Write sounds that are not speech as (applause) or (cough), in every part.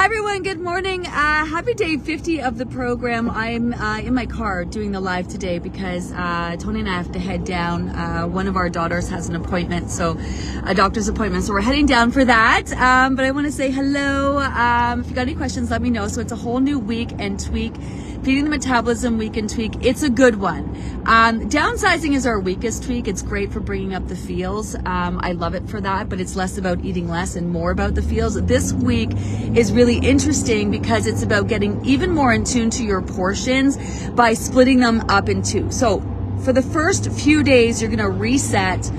Hi everyone, good morning. Uh, happy day 50 of the program. I'm uh, in my car doing the live today because uh, Tony and I have to head down. Uh, one of our daughters has an appointment, so a doctor's appointment. So we're heading down for that. Um, but I want to say hello. Um, if you got any questions, let me know. So it's a whole new week and tweak feeding the metabolism week and tweak it's a good one. Um, downsizing is our weakest tweak. It's great for bringing up the feels. Um, i love it for that but it's less about eating less and more about the feels. This week is really interesting because it's about getting even more in tune to your portions by splitting them up in two. So for the first few days you're going to reset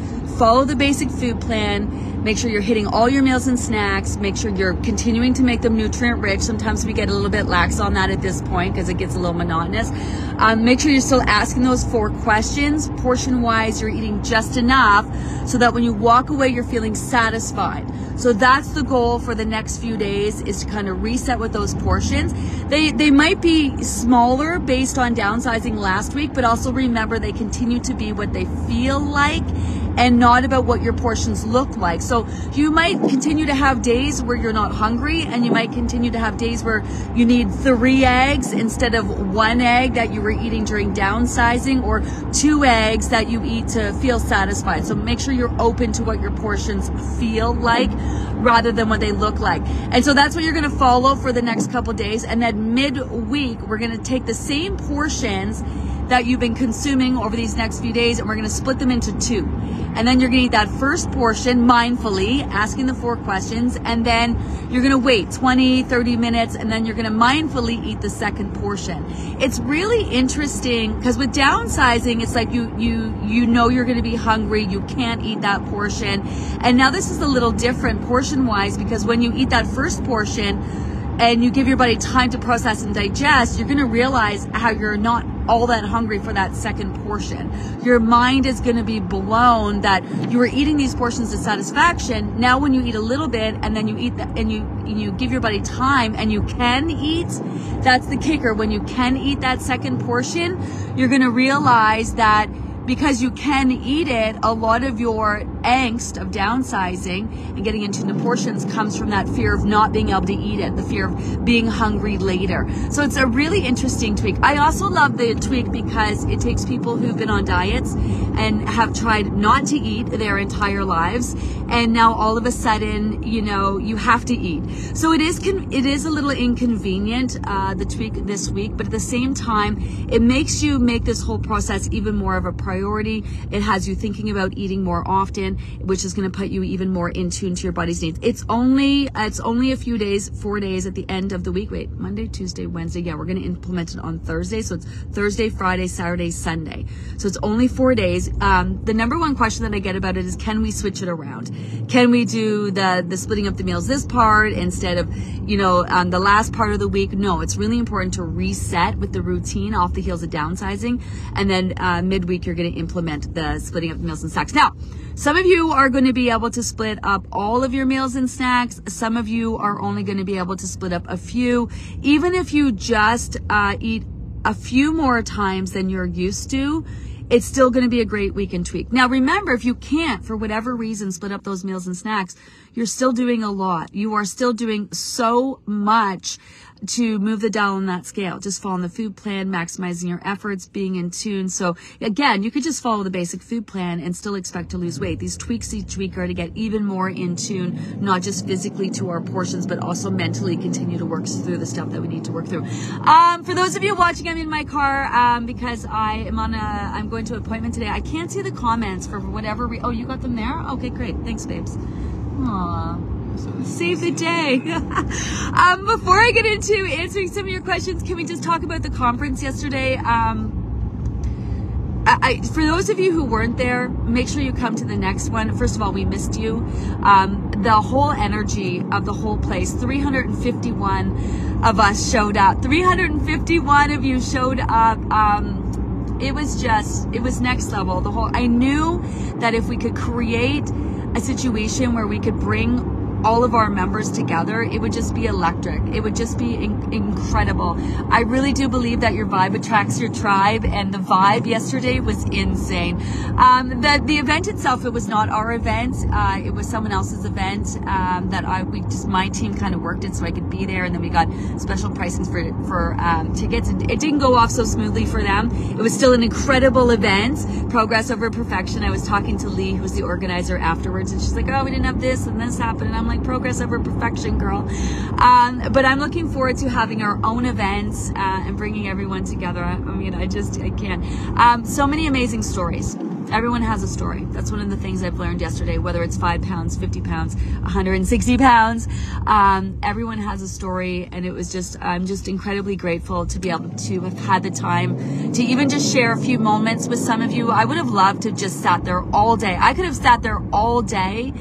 follow the basic food plan Make sure you're hitting all your meals and snacks. Make sure you're continuing to make them nutrient rich. Sometimes we get a little bit lax on that at this point because it gets a little monotonous. Um, make sure you're still asking those four questions. Portion wise, you're eating just enough so that when you walk away, you're feeling satisfied. So that's the goal for the next few days is to kind of reset with those portions. They, they might be smaller based on downsizing last week, but also remember they continue to be what they feel like and not about what your portions look like. So you might continue to have days where you're not hungry and you might continue to have days where you need three eggs instead of one egg that you were eating during downsizing or two eggs that you eat to feel satisfied. So make sure you're open to what your portions feel like rather than what they look like. And so that's what you're going to follow for the next couple days. And then midweek, we're going to take the same portions that you've been consuming over these next few days and we're to split them into two. And then you're to eat that first portion mindfully, asking the four questions, and then you're to wait 20, 30 minutes, and then you're to mindfully eat the second portion. It's really interesting because with downsizing, it's like you, you, you know you're to be hungry. You can't eat that portion. And now this is a little different portion wise because when you eat that first portion, and you give your body time to process and digest, you're going to realize how you're not all that hungry for that second portion. Your mind is going to be blown that you were eating these portions to satisfaction. Now, when you eat a little bit and then you eat that and you, you give your body time and you can eat, that's the kicker. When you can eat that second portion, you're going to realize that because you can eat it, a lot of your angst of downsizing and getting into the portions comes from that fear of not being able to eat it, the fear of being hungry later. So it's a really interesting tweak. I also love the tweak because it takes people who've been on diets and have tried not to eat their entire lives and now all of a sudden, you know, you have to eat. So it is it is a little inconvenient uh, the tweak this week, but at the same time, it makes you make this whole process even more of a priority. It has you thinking about eating more often, which is going to put you even more in tune to your body's needs. It's only it's only a few days, four days at the end of the week. Wait, Monday, Tuesday, Wednesday. Yeah, we're going to implement it on Thursday, so it's Thursday, Friday, Saturday, Sunday. So it's only four days. Um, the number one question that I get about it is, can we switch it around? Can we do the, the splitting up the meals this part instead of, you know, um, the last part of the week? No, it's really important to reset with the routine off the heels of downsizing. And then uh, midweek, you're going to implement the splitting up the meals and snacks. Now, some of you are going to be able to split up all of your meals and snacks. Some of you are only going to be able to split up a few. Even if you just uh, eat a few more times than you're used to, it's still going to be a great week weekend tweak. Now remember, if you can't, for whatever reason, split up those meals and snacks, you're still doing a lot. You are still doing so much to move the dial on that scale. Just following the food plan, maximizing your efforts, being in tune. So again, you could just follow the basic food plan and still expect to lose weight. These tweaks each week are to get even more in tune, not just physically to our portions, but also mentally continue to work through the stuff that we need to work through. Um, for those of you watching, I'm in my car um, because I am on a, I'm going to an appointment today. I can't see the comments for whatever. Re- oh, you got them there? Okay, great. Thanks, babes. Aww. Save the day. (laughs) um, before I get into answering some of your questions, can we just talk about the conference yesterday? Um, I, for those of you who weren't there, make sure you come to the next one. First of all, we missed you. Um, the whole energy of the whole place, 351 of us showed up. 351 of you showed up. Um, it was just, it was next level. The whole, I knew that if we could create a situation where we could bring all of our members together, it would just be electric. It would just be in- incredible. I really do believe that your vibe attracts your tribe, and the vibe yesterday was insane. Um, the the event itself, it was not our event. Uh, it was someone else's event um, that I we just my team kind of worked it so I could be there, and then we got special pricing for for um, tickets. And it didn't go off so smoothly for them. It was still an incredible event, progress over perfection. I was talking to Lee, who was the organizer afterwards, and she's like, "Oh, we didn't have this and this happened," and I'm like progress over perfection, girl. Um, but I'm looking forward to having our own events uh, and bringing everyone together. I, I, mean, I just, I can't. Um, so many amazing stories. Everyone has a story. That's one of the things I've learned yesterday, whether it's five pounds, 50 pounds, 160 pounds. Um, everyone has a story. And it was just, I'm just incredibly grateful to be able to have had the time to even just share a few moments with some of you. I would have loved to just sat there all day. I could have sat there all day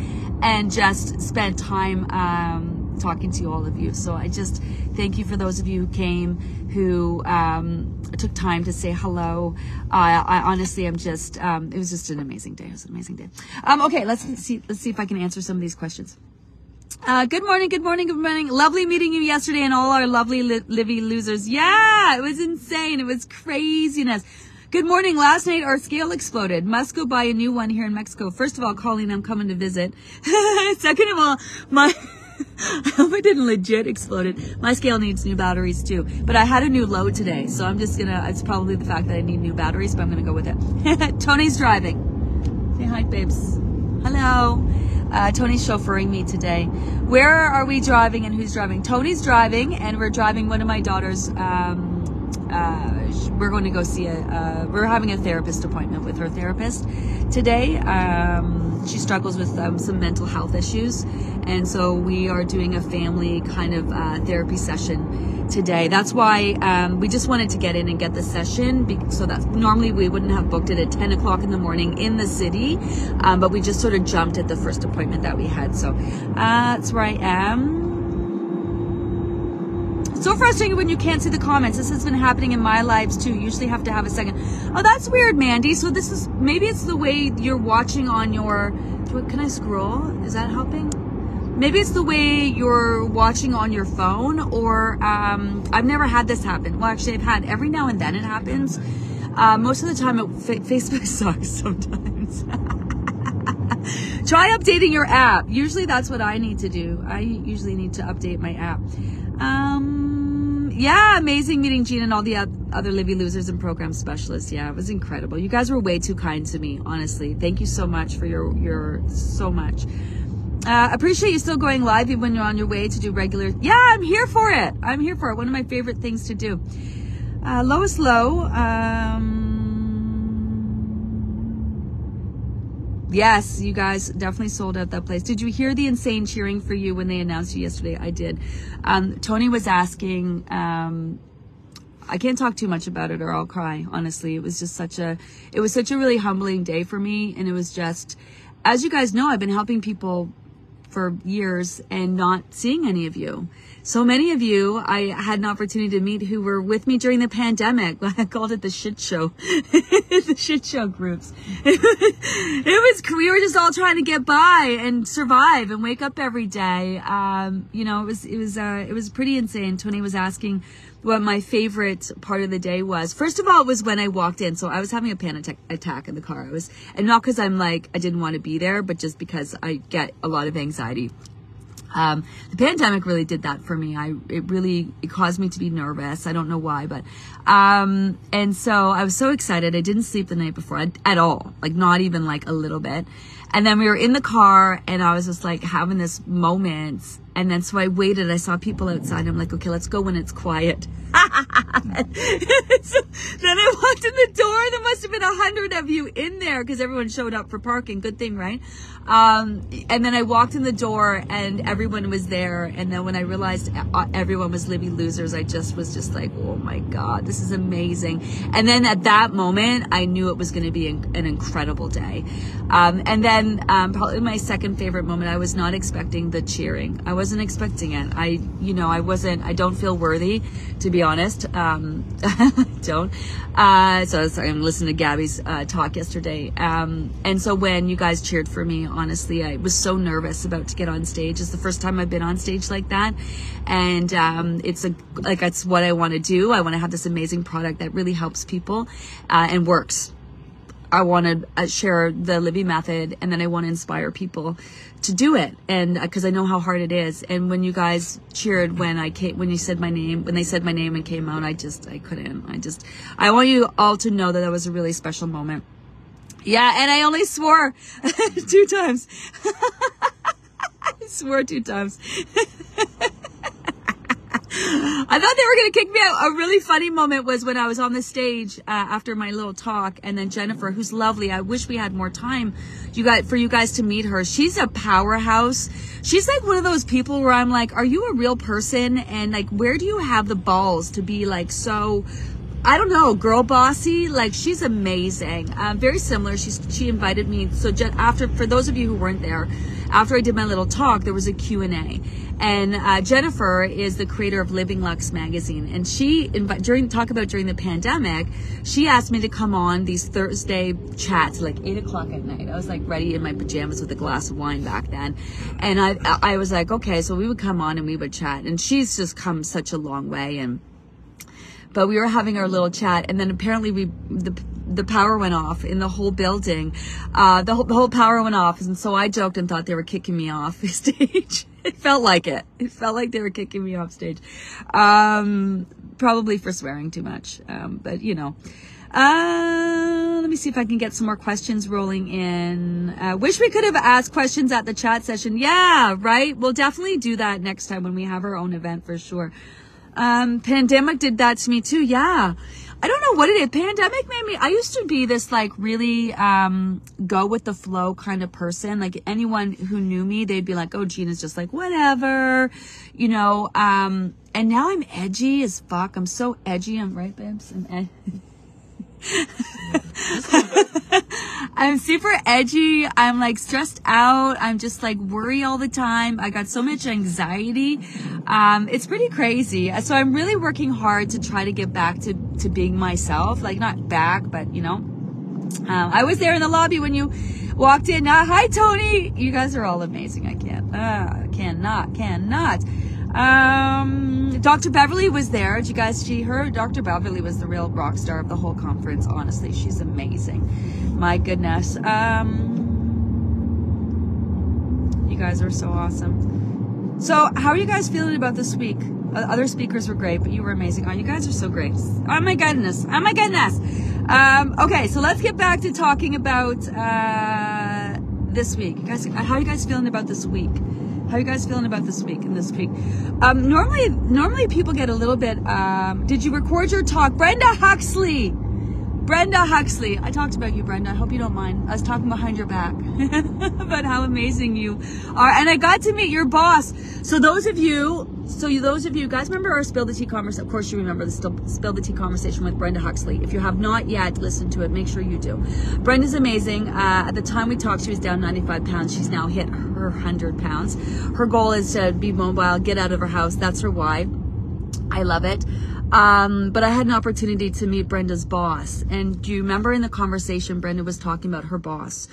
and just spent time um, talking to all of you. So I just thank you for those of you who came, who um, took time to say hello. Uh, I honestly am just, um, it was just an amazing day. It was an amazing day. Um, okay, let's see, let's see if I can answer some of these questions. Uh, good morning, good morning, good morning. Lovely meeting you yesterday and all our lovely li- Livy losers. Yeah, it was insane. It was craziness. Good morning. Last night our scale exploded. Must go buy a new one here in Mexico. First of all, Colleen, I'm coming to visit. (laughs) Second of all, my (laughs) I hope it didn't legit exploded. My scale needs new batteries too. But I had a new load today, so I'm just gonna it's probably the fact that I need new batteries, but I'm gonna go with it. (laughs) Tony's driving. Say hi, babes. Hello. Uh, Tony's chauffeuring me today. Where are we driving and who's driving? Tony's driving, and we're driving one of my daughters. Um, uh, we're going to go see a, uh, we're having a therapist appointment with her therapist today. Um, she struggles with um, some mental health issues. And so we are doing a family kind of uh, therapy session today. That's why um, we just wanted to get in and get the session so that normally we wouldn't have booked it at 10 o'clock in the morning in the city. Um, but we just sort of jumped at the first appointment that we had. So uh, that's where I am. So frustrating when you can't see the comments. This has been happening in my lives too. Usually have to have a second. Oh, that's weird, Mandy. So this is maybe it's the way you're watching on your. Can I scroll? Is that helping? Maybe it's the way you're watching on your phone, or um, I've never had this happen. Well, actually, I've had every now and then it happens. Uh, most of the time, it, Facebook (laughs) sucks sometimes. (laughs) Try updating your app. Usually, that's what I need to do. I usually need to update my app. Um, yeah, amazing meeting Gene and all the other Livy losers and program specialists. Yeah, it was incredible. You guys were way too kind to me, honestly. Thank you so much for your your so much. Uh, appreciate you still going live even when you're on your way to do regular. Yeah, I'm here for it. I'm here for it. One of my favorite things to do. Uh, Lois Low. Um, Yes, you guys definitely sold out that place. Did you hear the insane cheering for you when they announced you yesterday? I did. Um, Tony was asking, um, I can't talk too much about it or I'll cry. Honestly, it was just such a, it was such a really humbling day for me. And it was just, as you guys know, I've been helping people for years and not seeing any of you. So many of you I had an opportunity to meet who were with me during the pandemic. (laughs) I called it the shit show. (laughs) the shit show groups. (laughs) it was, we were just all trying to get by and survive and wake up every day. Um, you know, it was, it was, uh, it was pretty insane. Tony was asking, what my favorite part of the day was. First of all, it was when I walked in. So I was having a panic attack in the car. I was, and not because I'm like, I didn't want to be there, but just because I get a lot of anxiety. Um, the pandemic really did that for me. I, it really, it caused me to be nervous. I don't know why, but, um, and so I was so excited. I didn't sleep the night before at, all, like not even like a little bit. And then we were in the car and I was just like having this moment And then so I waited. I saw people outside. I'm like, okay, let's go when it's quiet. so (laughs) then I walked in the door. There must have been a hundred of you in there because everyone showed up for parking. Good thing, right? Um, and then I walked in the door and everyone was there. And then when I realized uh, everyone was Livy losers, I just was just like, oh my God, this is amazing. And then at that moment, I knew it was going to be an incredible day. Um, and then um, probably my second favorite moment, I was not expecting the cheering. I wasn't expecting it. I, you know, I wasn't, I don't feel worthy to be honest. Um, (laughs) don't. Uh, so was, I'm listening to Gabby's uh, talk yesterday. Um, and so when you guys cheered for me, honestly, I was so nervous about to get on stage. It's the first time I've been on stage like that. And um, it's a like that's what I want to do. I want to have this amazing product that really helps people uh, and works I want to uh, share the Livy method and then I want to inspire people to do it. And because uh, I know how hard it is. And when you guys cheered when I came, when you said my name, when they said my name and came out, I just, I couldn't. I just, I want you all to know that that was a really special moment. Yeah. And I only swore (laughs) two times. (laughs) I swore two times. (laughs) I thought they were going to kick me out. A really funny moment was when I was on the stage uh, after my little talk, and then Jennifer, who's lovely. I wish we had more time, you guys, for you guys to meet her. She's a powerhouse. She's like one of those people where I'm like, are you a real person? And like, where do you have the balls to be like so? I don't know, girl bossy. Like she's amazing. Um, very similar. She's she invited me. So after for those of you who weren't there, after I did my little talk, there was a Q and A and uh, Jennifer is the creator of Living Luxe magazine, and she invi- during talk about during the pandemic, she asked me to come on these Thursday chats like eight o'clock at night. I was like ready in my pajamas with a glass of wine back then, and I I was like okay, so we would come on and we would chat, and she's just come such a long way, and but we were having our little chat, and then apparently we the the power went off in the whole building. Uh, the whole, the whole power went off. And so I joked and thought they were kicking me off (laughs) the stage. it felt like it. It felt like they were kicking me off stage. Um, probably for swearing too much. Um, but you know, uh, let me see if I can get some more questions rolling in. Uh, wish we could have asked questions at the chat session. Yeah, right. We'll definitely do that next time when we have our own event for sure. Um, pandemic did that to me too. Yeah. I don't know what it is. Pandemic made me, I used to be this like really, um, go with the flow kind of person. Like anyone who knew me, they'd be like, oh, Gina's just like, whatever, you know, um, and now I'm edgy as fuck. I'm so edgy. I'm right, babes. I'm ed- (laughs) (laughs) I'm super edgy. I'm like stressed out. I'm just like worry all the time. I got so much anxiety. Um, it's pretty crazy. So I'm really working hard to try to get back to, to being myself. Like not back, but you know, um, I was there in the lobby when you walked in. Uh, hi, Tony. You guys are all amazing. I can't, uh, cannot, cannot. Um, Dr. Beverly was there. Did you guys see her? Dr. Beverly was the real rock star of the whole conference. Honestly, she's amazing. My goodness. Um, you guys are so awesome. So, how are you guys feeling about this week? Other speakers were great, but you were amazing. Oh, you guys are so great. Oh my goodness. Oh my goodness. Um, okay, so let's get back to talking about uh, this week. You guys, how are you guys feeling about this week? How you guys feeling about this week and this week? Um, normally, normally people get a little bit. Um, did you record your talk, Brenda Huxley? Brenda Huxley. I talked about you, Brenda. I hope you don't mind. I was talking behind your back (laughs) about how amazing you are. And I got to meet your boss. So those of you, so you, those of you guys remember our Spill the Tea conversation? Of course you remember the Spill the Tea conversation with Brenda Huxley. If you have not yet listened to it, make sure you do. Brenda's amazing. Uh, at the time we talked, she was down 95 pounds. She's now hit her 100 pounds. Her goal is to be mobile, get out of her house. That's her why. I love it. Um, but I had an opportunity to meet Brenda's boss. And do you remember in the conversation, Brenda was talking about her boss?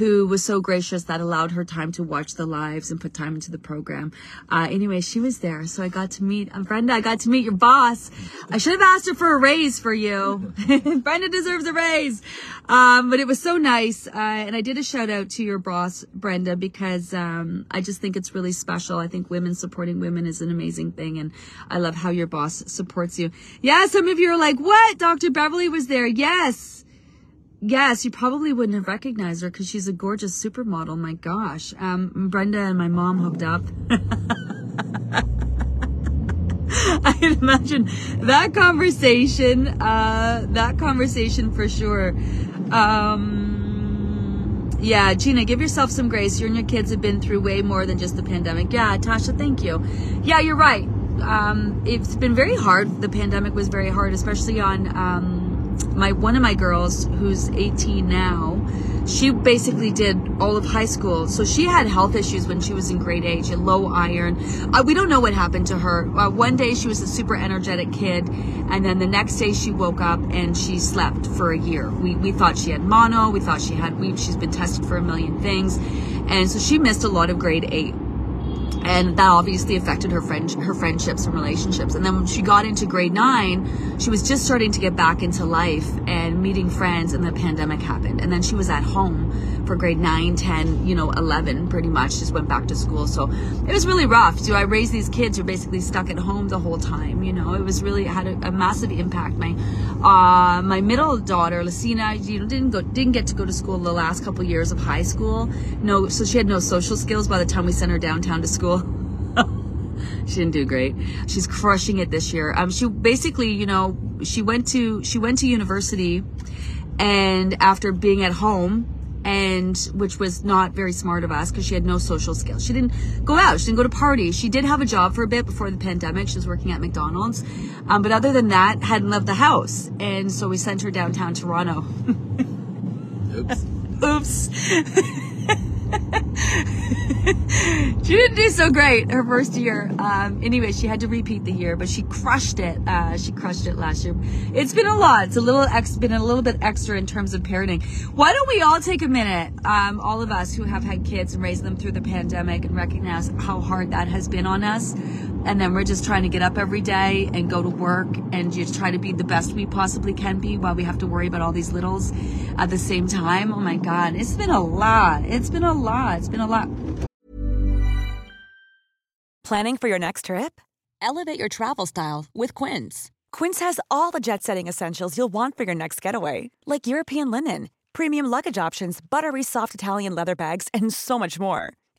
Who was so gracious that allowed her time to watch the lives and put time into the program. Uh, anyway, she was there. So I got to meet uh, Brenda. I got to meet your boss. I should have asked her for a raise for you. (laughs) Brenda deserves a raise. Um, but it was so nice. Uh, and I did a shout out to your boss, Brenda, because, um, I just think it's really special. I think women supporting women is an amazing thing. And I love how your boss supports you. Yeah. Some of you are like, what? Dr. Beverly was there. Yes. Yes, you probably wouldn't have recognized her because she's a gorgeous supermodel. My gosh. Um, Brenda and my mom hooked up. (laughs) I can imagine that conversation. Uh, that conversation for sure. Um, yeah, Gina, give yourself some grace. You and your kids have been through way more than just the pandemic. Yeah, Tasha, thank you. Yeah, you're right. Um, it's been very hard. The pandemic was very hard, especially on um, my one of my girls who's 18 now she basically did all of high school. So she had health issues when she was in grade eight. She low iron. Uh, we don't know what happened to her. Uh, one day she was a super energetic kid, and then the next day she woke up and she slept for a year. We, we thought she had mono. We thought she had, we, she's been tested for a million things. And so she missed a lot of grade eight and that obviously affected her friend her friendships and relationships. And then when she got into grade 9 she was just starting to get back into life and meeting friends and the pandemic happened. And then she was at home for grade 9 10 you know 11 pretty much just went back to school. So it was really rough. So i raised these kids who are basically stuck at home the whole time? You know it was really it had a, a massive impact. My uh, my middle daughter lucina you know didn't go didn't get to go to school the last couple years of high school. No so she had no social skills by the time we sent her downtown to school (laughs) she didn't do great. She's crushing it this year. Um, she basically, you know, she went to she went to university, and after being at home, and which was not very smart of us because she had no social skills. She didn't go out. She didn't go to parties. She did have a job for a bit before the pandemic. She was working at McDonald's, um, but other than that, hadn't left the house. And so we sent her downtown Toronto. (laughs) Oops. Oops. (laughs) (laughs) she didn't do so great her first year. Um, anyway, she had to repeat the year, but she crushed it. Uh, she crushed it last year. It's been a lot. It's a little ex- been a little bit extra in terms of parenting. Why don't we all take a minute, um, all of us who have had kids and raised them through the pandemic, and recognize how hard that has been on us, and then we're just trying to get up every day and go to work and just try to be the best we possibly can be while we have to worry about all these littles at the same time. Oh my God, it's been a lot. It's been a lot. It's been a lot. Planning for your next trip? Elevate your travel style with Quince. Quince has all the jet setting essentials you'll want for your next getaway, like European linen, premium luggage options, buttery soft Italian leather bags, and so much more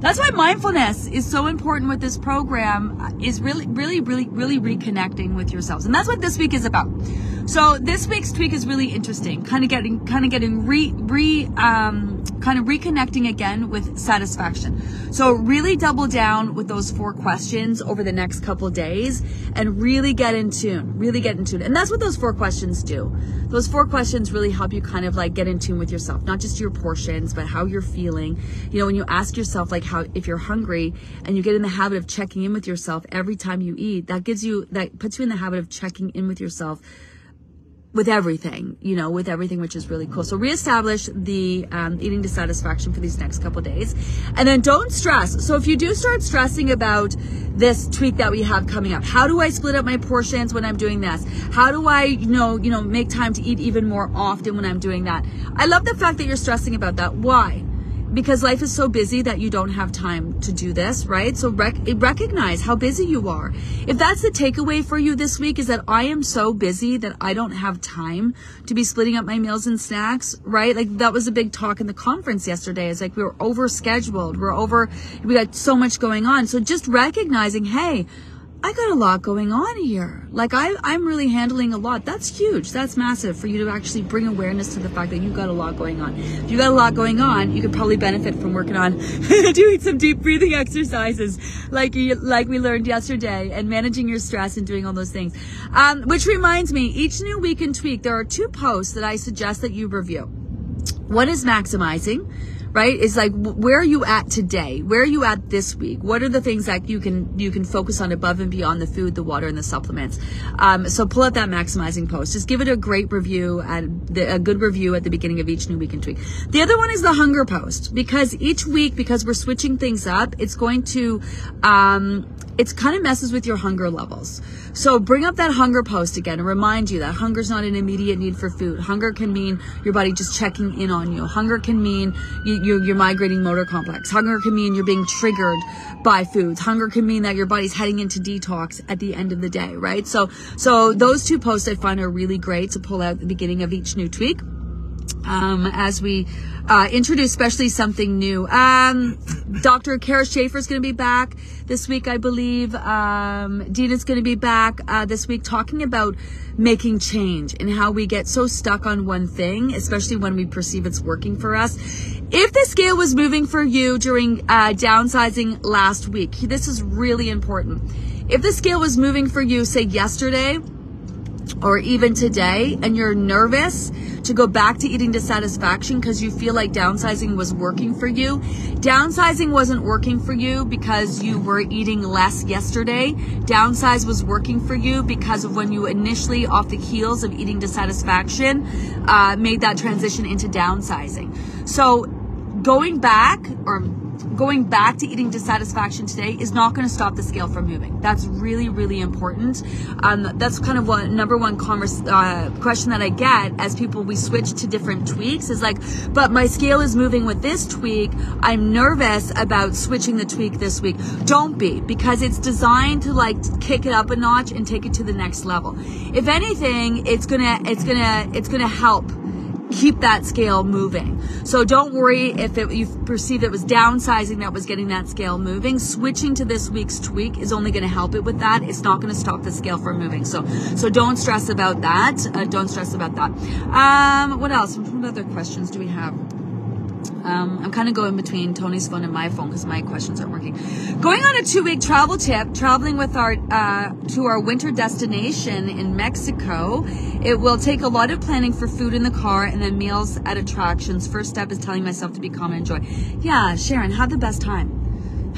That's why mindfulness is so important with this program is really, really, really, really reconnecting with yourselves. And that's what this week is about. So this week's tweak is really interesting. Kind of getting, kind of getting re, re, um, kind of reconnecting again with satisfaction. So really double down with those four questions over the next couple days and really get in tune, really get in tune. And that's what those four questions do. Those four questions really help you kind of like get in tune with yourself, not just your portions, but how you're feeling. You know, when you ask yourself like how, if you're hungry and you get in the habit of checking in with yourself every time you eat, that gives you, that puts you in the habit of checking in with yourself with everything, you know, with everything, which is really cool. So reestablish the um, eating to satisfaction for these next couple days, and then don't stress. So if you do start stressing about this tweak that we have coming up, how do I split up my portions when I'm doing this? How do I, you know, you know, make time to eat even more often when I'm doing that? I love the fact that you're stressing about that. Why? Because life is so busy that you don't have time to do this, right? So rec- recognize how busy you are. If that's the takeaway for you this week is that I am so busy that I don't have time to be splitting up my meals and snacks, right? Like that was a big talk in the conference yesterday. It's like we were over scheduled. We're over, we got so much going on. So just recognizing, hey, I got a lot going on here. Like I, I'm really handling a lot. That's huge. That's massive for you to actually bring awareness to the fact that you've got a lot going on. If you got a lot going on, you could probably benefit from working on (laughs) doing some deep breathing exercises, like you, like we learned yesterday, and managing your stress and doing all those things. Um, which reminds me, each new week in Tweak, there are two posts that I suggest that you review. One is maximizing right? It's like, where are you at today? Where are you at this week? What are the things that you can, you can focus on above and beyond the food, the water, and the supplements? Um, so pull out that maximizing post. Just give it a great review and a good review at the beginning of each new week and tweak. The other one is the hunger post because each week, because we're switching things up, it's going to, um, it's kind of messes with your hunger levels. So bring up that hunger post again and remind you that hunger is not an immediate need for food. Hunger can mean your body just checking in on you. Hunger can mean you, are migrating motor complex. Hunger can mean you're being triggered by foods. Hunger can mean that your body's heading into detox at the end of the day, right? So, so those two posts I find are really great to pull out at the beginning of each new tweak. Um, as we uh, introduce especially something new. Um, Dr. Kara Shaffer is going to be back this week, I believe. Um, Deena's going to be back uh, this week talking about making change and how we get so stuck on one thing, especially when we perceive it's working for us. If the scale was moving for you during uh, downsizing last week, this is really important. If the scale was moving for you, say yesterday, or even today and you're nervous to go back to eating to satisfaction because you feel like downsizing was working for you. Downsizing wasn't working for you because you were eating less yesterday. Downsize was working for you because of when you initially, off the heels of eating to satisfaction, uh, made that transition into downsizing. So going back or going back to eating to satisfaction today is not going to stop the scale from moving. That's really, really important. Um, that's kind of what number one converse, uh, question that I get as people we switch to different tweaks is like, but my scale is moving with this tweak. I'm nervous about switching the tweak this week. Don't be because it's designed to like kick it up a notch and take it to the next level. If anything, it's gonna, it's gonna, it's gonna help keep that scale moving. So don't worry if it, you perceive it was downsizing that was getting that scale moving. Switching to this week's tweak is only going to help it with that. It's not going to stop the scale from moving. So, so don't stress about that. Uh, don't stress about that. Um, what else? What other questions do we have? Um, I'm kind of going between Tony's phone and my phone because my questions aren't working. Going on a two-week travel tip, traveling with our uh, to our winter destination in Mexico. It will take a lot of planning for food in the car and then meals at attractions. First step is telling myself to be calm and enjoy. Yeah, Sharon, have the best time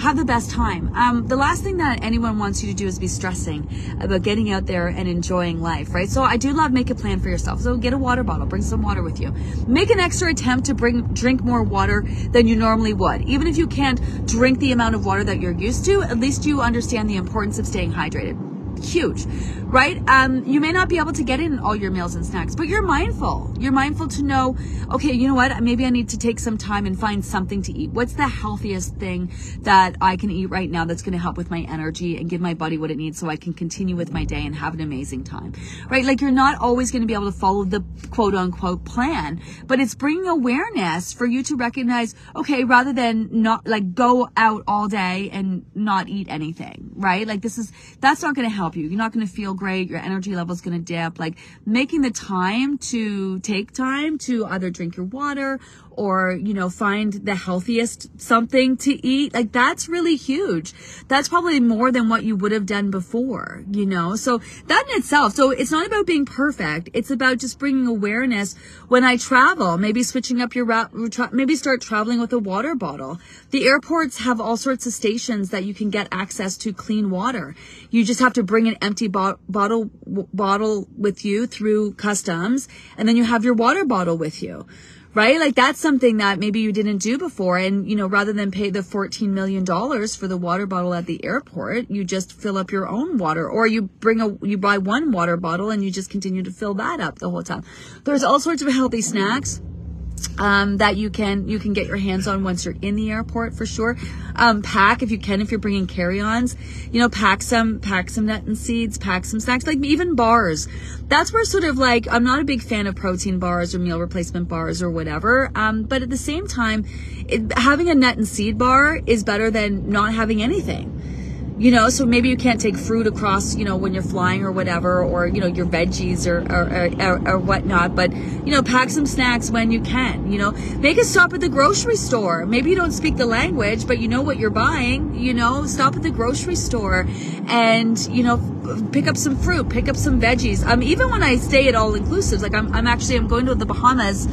have the best time. Um, the last thing that anyone wants you to do is be stressing about getting out there and enjoying life, right? So I do love make a plan for yourself. So get a water bottle, bring some water with you. Make an extra attempt to bring drink more water than you normally would. Even if you can't drink the amount of water that you're used to, at least you understand the importance of staying hydrated huge, right? Um, you may not be able to get in all your meals and snacks, but you're mindful. You're mindful to know, okay, you know what? Maybe I need to take some time and find something to eat. What's the healthiest thing that I can eat right now that's going to help with my energy and give my body what it needs so I can continue with my day and have an amazing time, right? Like you're not always going to be able to follow the quote unquote plan, but it's bringing awareness for you to recognize, okay, rather than not like go out all day and not eat anything, right? Like this is, that's not going to help you. You're not going to feel great. Your energy level is going to dip. Like making the time to take time to either drink your water or, you know, find the healthiest something to eat. Like that's really huge. That's probably more than what you would have done before, you know? So that in itself. So it's not about being perfect. It's about just bringing awareness when I travel, maybe switching up your route, maybe start traveling with a water bottle. The airports have all sorts of stations that you can get access to clean water. You just have to bring an empty bo- bottle, bottle with you through customs and then you have your water bottle with you right? Like that's something that maybe you didn't do before. And, you know, rather than pay the $14 million for the water bottle at the airport, you just fill up your own water or you bring a, you buy one water bottle and you just continue to fill that up the whole time. There's all sorts of healthy snacks um, that you can you can get your hands on once you're in the airport for sure. Um, pack if you can if you're bringing carry-ons. You know, pack some pack some nut and seeds, pack some snacks, like even bars. That's where sort of like I'm not a big fan of protein bars or meal replacement bars or whatever. Um, but at the same time, it, having a nut and seed bar is better than not having anything you know so maybe you can't take fruit across you know when you're flying or whatever or you know your veggies or or, or, or whatnot but you know pack some snacks when you can you know. Make a stop at the grocery store. Maybe you don't speak the language but you know what you're buying you know. Stop at the grocery store and you know pick up some fruit pick up some veggies. Um even when i stay at all inclusives like i'm, I'm actually i'm going to the bahamas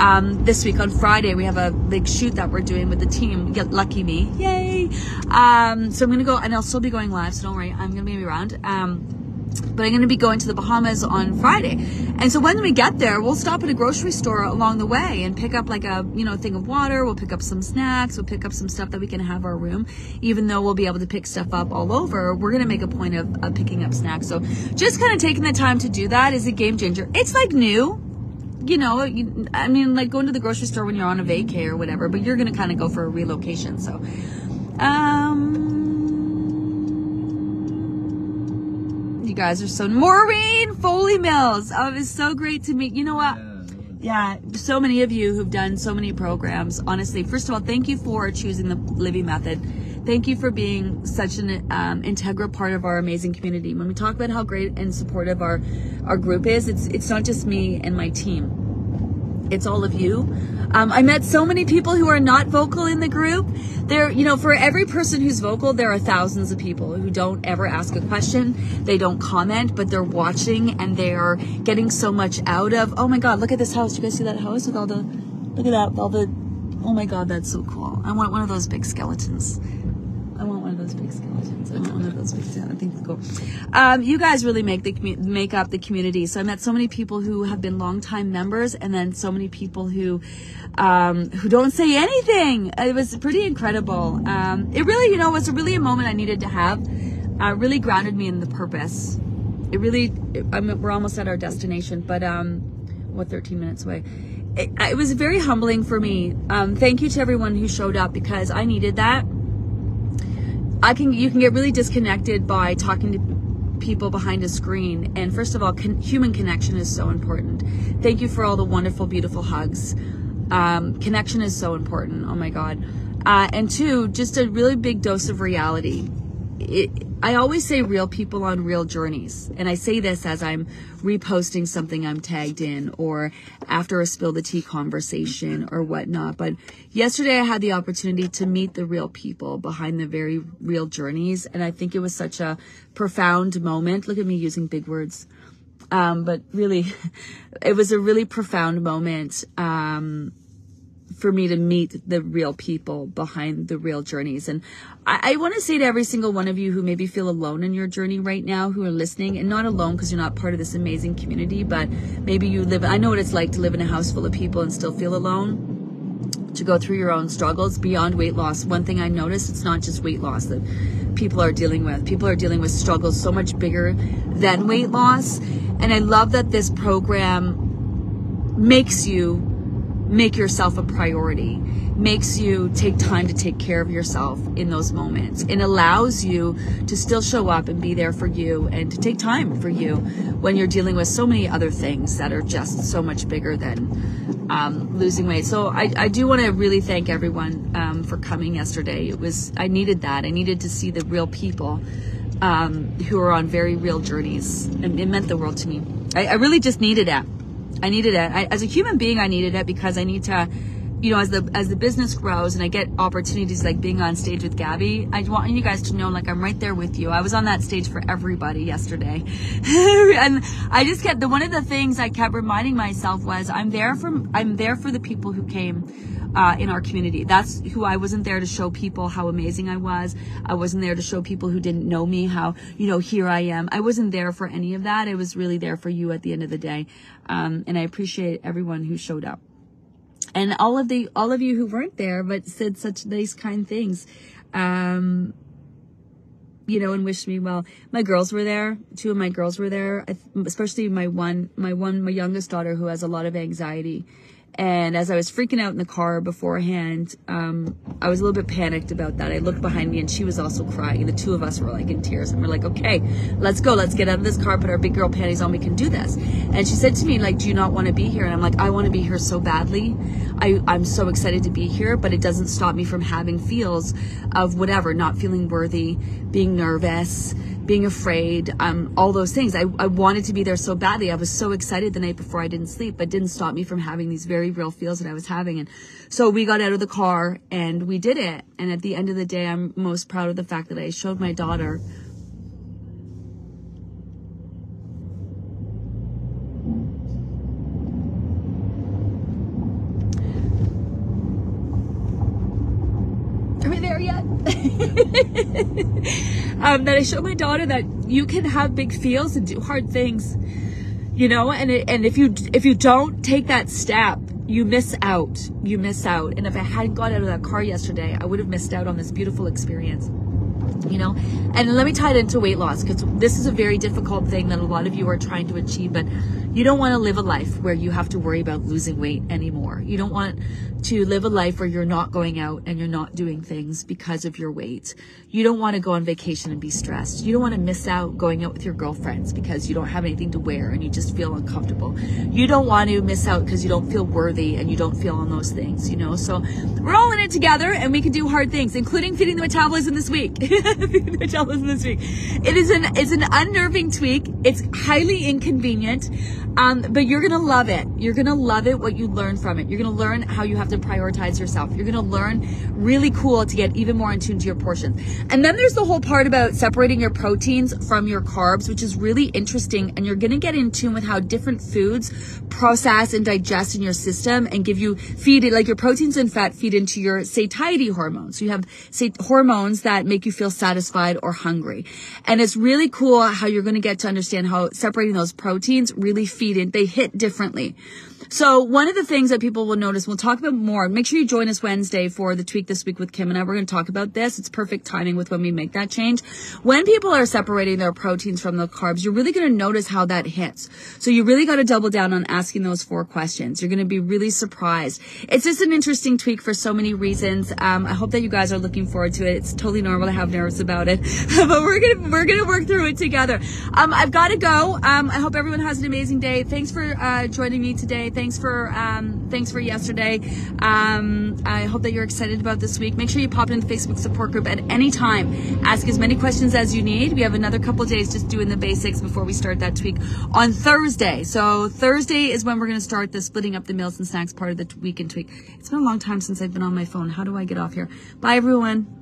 um, this week on Friday, we have a big shoot that we're doing with the team. Get lucky me, yay! Um, so I'm gonna go, and I'll still be going live. So don't worry, I'm gonna be around. Um, but I'm going to be going to the Bahamas on Friday. And so when we get there, we'll stop at a grocery store along the way and pick up like a, you know, thing of water. We'll pick up some snacks. We'll pick up some stuff that we can have our room. Even though we'll be able to pick stuff up all over, we're going to make a point of, of picking up snacks. So just kind of taking the time to do that is a game changer. It's like new you know, I mean, like going to the grocery store when you're on a vacay or whatever, but you're going to kind of go for a relocation. So, um, you guys are so, Maureen Foley Mills. Oh, it was so great to meet. You know what? Yeah, so many of you who've done so many programs. Honestly, first of all, thank you for choosing the Livy Method. Thank you for being such an um, integral part of our amazing community. When we talk about how great and supportive our our group is, it's it's not just me and my team. It's all of you. Um, I met so many people who are not vocal in the group. There, you know, for every person who's vocal, there are thousands of people who don't ever ask a question. They don't comment, but they're watching and they are getting so much out of. Oh my God, look at this house. Do you guys see that house with all the? Look at that, all the. Oh my God, that's so cool. I want one of those big skeletons. I want one of those big skeletons. I want one of those big. Skeletons. Cool. Um, you guys really make the make up the community. So I met so many people who have been longtime members, and then so many people who um, who don't say anything. It was pretty incredible. Um, it really, you know, was really a moment I needed to have. Uh, really grounded me in the purpose. It really. It, I mean, we're almost at our destination, but um, what 13 minutes away. It, it was very humbling for me. Um, thank you to everyone who showed up because I needed that. I can you can get really disconnected by talking to people behind a screen. And first of all, con- human connection is so important. Thank you for all the wonderful, beautiful hugs. Um, connection is so important. Oh my God. Uh, and two, just a really big dose of reality. It, I always say real people on real journeys. And I say this as I'm reposting something I'm tagged in or after a spill the tea conversation or whatnot. But yesterday I had the opportunity to meet the real people behind the very real journeys. And I think it was such a profound moment. Look at me using big words. Um, but really, (laughs) it was a really profound moment. Um, for me to meet the real people behind the real journeys. And I, I want to say to every single one of you who maybe feel alone in your journey right now, who are listening, and not alone because you're not part of this amazing community, but maybe you live, I know what it's like to live in a house full of people and still feel alone to go through your own struggles beyond weight loss. One thing I noticed, it's not just weight loss that people are dealing with. People are dealing with struggles so much bigger than weight loss. And I love that this program makes you make yourself a priority, makes you take time to take care of yourself in those moments, and allows you to still show up and be there for you and to take time for you when you're dealing with so many other things that are just so much bigger than um, losing weight. So I, I do want to really thank everyone um, for coming yesterday. It was I needed that. I needed to see the real people. Um, who are on very real journeys, and it meant the world to me. I, I really just needed it. I needed it. I, as a human being, I needed it because I need to, you know, as the as the business grows and I get opportunities like being on stage with Gabby, I want you guys to know like I'm right there with you. I was on that stage for everybody yesterday, (laughs) and I just kept the one of the things I kept reminding myself was I'm there for I'm there for the people who came. Uh, in our community. That's who I wasn't there to show people how amazing I was. I wasn't there to show people who didn't know me how, you know, here I am. I wasn't there for any of that. I was really there for you at the end of the day. Um, and I appreciate everyone who showed up and all of the all of you who weren't there but said such nice kind things um you know and wished me well. My girls were there. Two of my girls were there. Especially my one my one my youngest daughter who has a lot of anxiety And as I was freaking out in the car beforehand, um, I was a little bit panicked about that. I looked behind me and she was also crying. The two of us were like in tears and we're like, okay, let's go. Let's get out of this car, put our big girl panties on. We can do this. And she said to me, like, do you not want to be here? And I'm like, I want to be here so badly. I, I'm so excited to be here, but it doesn't stop me from having feels of whatever, not feeling worthy, being nervous, being afraid, um, all those things. I, I wanted to be there so badly. I was so excited the night before I didn't sleep, but didn't stop me from having these very real feels that I was having. And so we got out of the car and we did it. And at the end of the day, I'm most proud of the fact that I showed my daughter Are we there yet? Um, that I show my daughter that you can have big feels and do hard things, you know, and it, and if you if you don't take that step, you miss out. You miss out. And if I hadn't got out of that car yesterday, I would have missed out on this beautiful experience. You know, and let me tie it into weight loss because this is a very difficult thing that a lot of you are trying to achieve, but you don't want to live a life where you have to worry about losing weight anymore. You don't want to live a life where you're not going out and you're not doing things because of your weight. You don't want to go on vacation and be stressed. You don't want to miss out going out with your girlfriends because you don't have anything to wear and you just feel uncomfortable. You don't want to miss out because you don't feel worthy and you don't feel on those things, you know? So we're all in it together and we can do hard things, including feeding the metabolism this week. (laughs) feeding the metabolism this week. It is an, it's an unnerving tweak. It's highly inconvenient. Um, but you're gonna love it. You're gonna love it what you learn from it. You're gonna learn how you have to prioritize yourself. You're gonna learn really cool to get even more in tune to your portions. And then there's the whole part about separating your proteins from your carbs, which is really interesting. And you're gonna get in tune with how different foods process and digest in your system and give you feed it like your proteins and fat feed into your satiety hormones. So you have hormones that make you feel satisfied or hungry. And it's really cool how you're gonna get to understand how separating those proteins really they hit differently. So one of the things that people will notice, we'll talk about more. Make sure you join us Wednesday for the tweak this week with Kim and I. We're going to talk about this. It's perfect timing with when we make that change. When people are separating their proteins from the carbs, you're really going to notice how that hits. So you really got to double down on asking those four questions. You're going to be really surprised. It's just an interesting tweak for so many reasons. Um, I hope that you guys are looking forward to it. It's totally normal to have nerves about it, (laughs) but we're gonna we're gonna work through it together. Um, I've got to go. Um, I hope everyone has an amazing day. Thanks for uh, joining me today. Thanks for um, thanks for yesterday. Um, I hope that you're excited about this week. Make sure you pop into the Facebook support group at any time. Ask as many questions as you need. We have another couple days just doing the basics before we start that tweak on Thursday. So Thursday is when we're going to start the splitting up the meals and snacks part of the weekend tweak. It's been a long time since I've been on my phone. How do I get off here? Bye everyone.